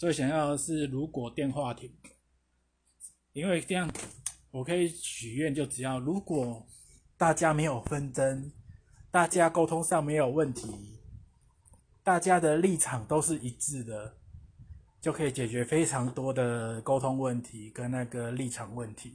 最想要的是如果电话亭因为这样我可以许愿就只要如果大家没有纷争大家沟通上没有问题大家的立场都是一致的就可以解决非常多的沟通问题跟那个立场问题。